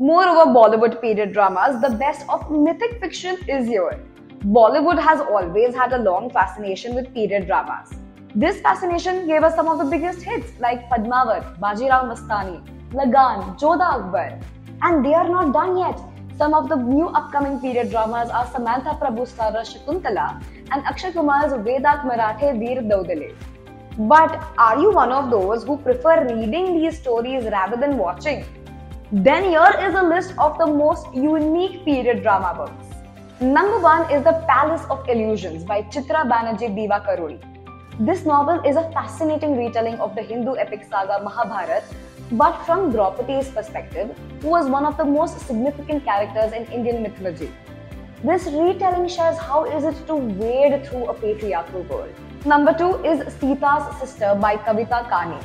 Moreover, Bollywood period dramas, the best of mythic fiction is here. Bollywood has always had a long fascination with period dramas. This fascination gave us some of the biggest hits like Padmavat, Bajirao Mastani, Lagaan, Jodha Akbar. And they are not done yet. Some of the new upcoming period dramas are Samantha Prabhu starrer Shakuntala and Akshay Kumar's Vedat Marathe Veer Daudale. But are you one of those who prefer reading these stories rather than watching? Then here is a list of the most unique period drama books. Number one is The Palace of Illusions by Chitra Banerjee Divakaruni. This novel is a fascinating retelling of the Hindu epic saga Mahabharata, but from Draupadi's perspective, who was one of the most significant characters in Indian mythology. This retelling shares how is it to wade through a patriarchal world. Number two is Sita's Sister by Kavita Kané.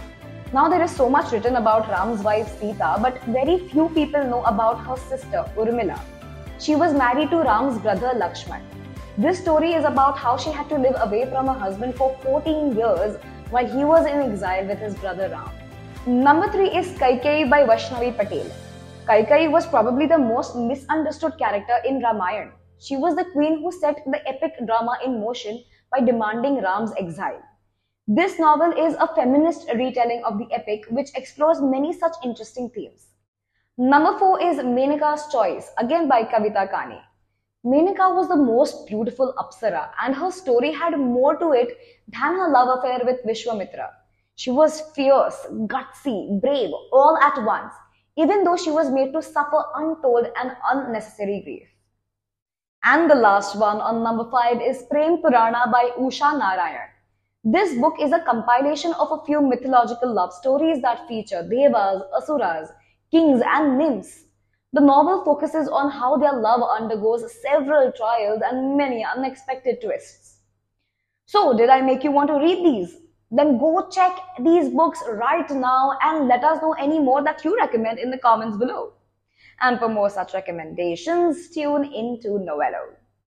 Now there is so much written about Ram's wife Sita, but very few people know about her sister Urmila. She was married to Ram's brother Lakshman. This story is about how she had to live away from her husband for 14 years while he was in exile with his brother Ram. Number 3 is Kaikeyi by Vaishnavi Patel. Kaikeyi was probably the most misunderstood character in Ramayana. She was the queen who set the epic drama in motion by demanding Ram's exile. This novel is a feminist retelling of the epic which explores many such interesting themes. Number 4 is Menaka's Choice, again by Kavita Kané. Menaka was the most beautiful Apsara and her story had more to it than her love affair with Vishwamitra. She was fierce, gutsy, brave, all at once, even though she was made to suffer untold and unnecessary grief. And the last one on number 5 is Prem Purana by Usha Narayan. This book is a compilation of a few mythological love stories that feature devas, asuras, kings, and nymphs. The novel focuses on how their love undergoes several trials and many unexpected twists. So, did I make you want to read these? Then go check these books right now and let us know any more that you recommend in the comments below. And for more such recommendations, tune into Novello.